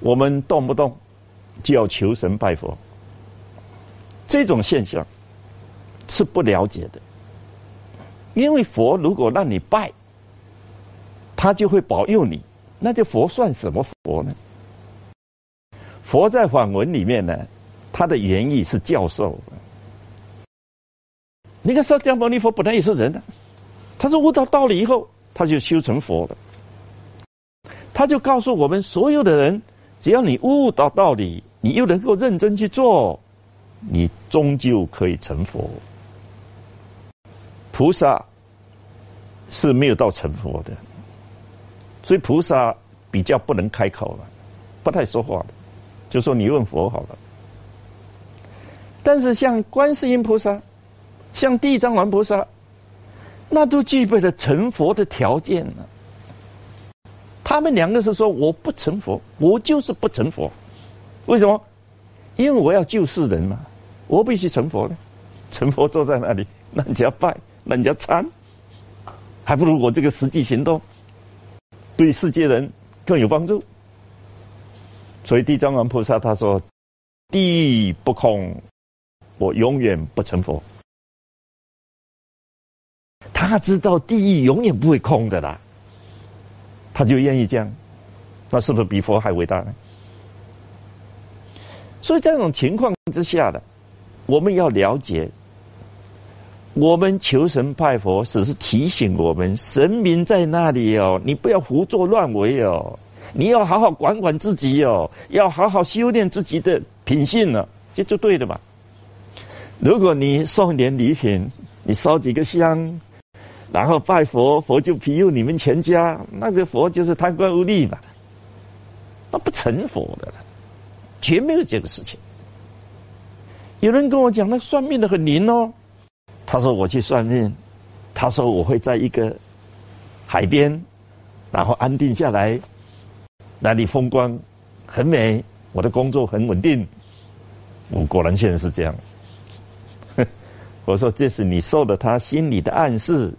我们动不动就要求神拜佛，这种现象是不了解的。因为佛如果让你拜，他就会保佑你，那就佛算什么佛呢？佛在梵文里面呢，它的原意是教授。你看释迦牟尼佛本来也是人的，他是悟到道理以后，他就修成佛了。他就告诉我们所有的人，只要你悟到道理，你又能够认真去做，你终究可以成佛。菩萨是没有到成佛的，所以菩萨比较不能开口了，不太说话的，就说你问佛好了。但是像观世音菩萨。像地藏王菩萨，那都具备了成佛的条件了。他们两个是说我不成佛，我就是不成佛。为什么？因为我要救世人嘛，我必须成佛呢。成佛坐在那里，那人家拜，那人家参，还不如我这个实际行动，对世界人更有帮助。所以地藏王菩萨他说：“地狱不空，我永远不成佛。”他知道地狱永远不会空的啦，他就愿意这样，那是不是比佛还伟大呢？所以这种情况之下的，我们要了解，我们求神拜佛，只是提醒我们神明在那里哦，你不要胡作乱为哦，你要好好管管自己哦，要好好修炼自己的品性呢，这就对的嘛。如果你送点礼品，你烧几个香。然后拜佛，佛就庇佑你们全家。那个佛就是贪官污吏嘛，那不成佛的，绝没有这个事情。有人跟我讲，那算命的很灵哦。他说我去算命，他说我会在一个海边，然后安定下来，那里风光很美，我的工作很稳定。我果然现在是这样。我说这是你受了他心里的暗示。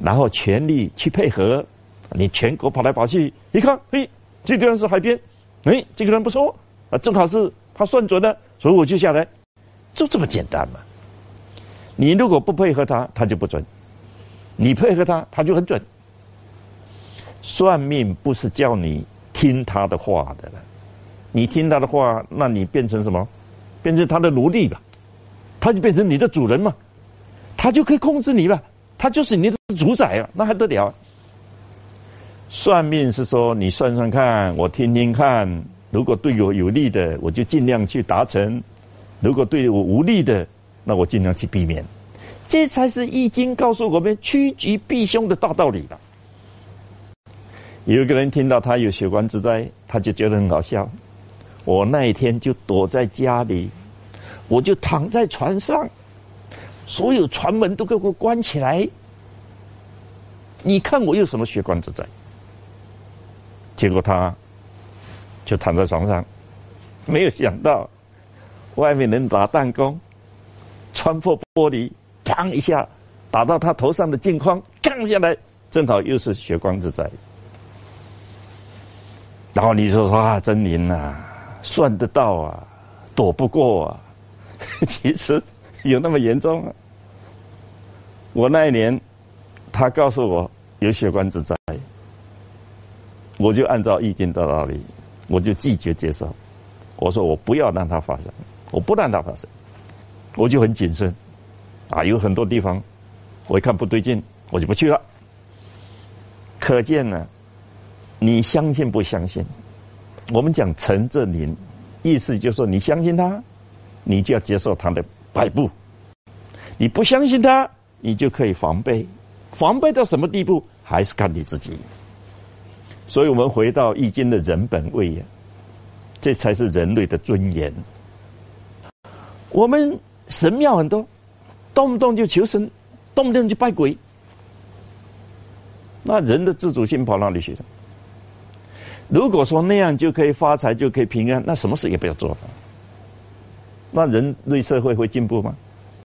然后全力去配合，你全国跑来跑去，一看，嘿，这个人是海边，哎，这个人不错，啊，正好是他算准了，所以我就下来，就这么简单嘛。你如果不配合他，他就不准；你配合他，他就很准。算命不是叫你听他的话的了，你听他的话，那你变成什么？变成他的奴隶吧，他就变成你的主人嘛，他就可以控制你了。他就是你的主宰啊，那还得了？算命是说你算算看，我听听看，如果对我有利的，我就尽量去达成；如果对我无利的，那我尽量去避免。这才是《易经》告诉我们趋吉避凶的大道理了。有一个人听到他有血光之灾，他就觉得很好笑。我那一天就躲在家里，我就躺在床上。所有船门都给我关起来，你看我有什么血光之灾？结果他就躺在床上，没有想到外面能打弹弓，穿破玻璃，砰一下打到他头上的镜框，降下来，正好又是血光之灾。然后你就说啊，真灵啊，算得到啊，躲不过啊，其实。有那么严重？我那一年，他告诉我有血光之灾，我就按照易经的道理，我就拒绝接受。我说我不要让它发生，我不让它发生，我就很谨慎。啊，有很多地方我一看不对劲，我就不去了。可见呢，你相信不相信？我们讲诚则灵，意思就是说你相信他，你就要接受他的。摆布，你不相信他，你就可以防备，防备到什么地步，还是看你自己。所以我们回到易经的人本位呀，这才是人类的尊严。我们神庙很多，动不动就求神，动不动就拜鬼，那人的自主性跑哪里去了？如果说那样就可以发财，就可以平安，那什么事也不要做了。那人对社会会进步吗？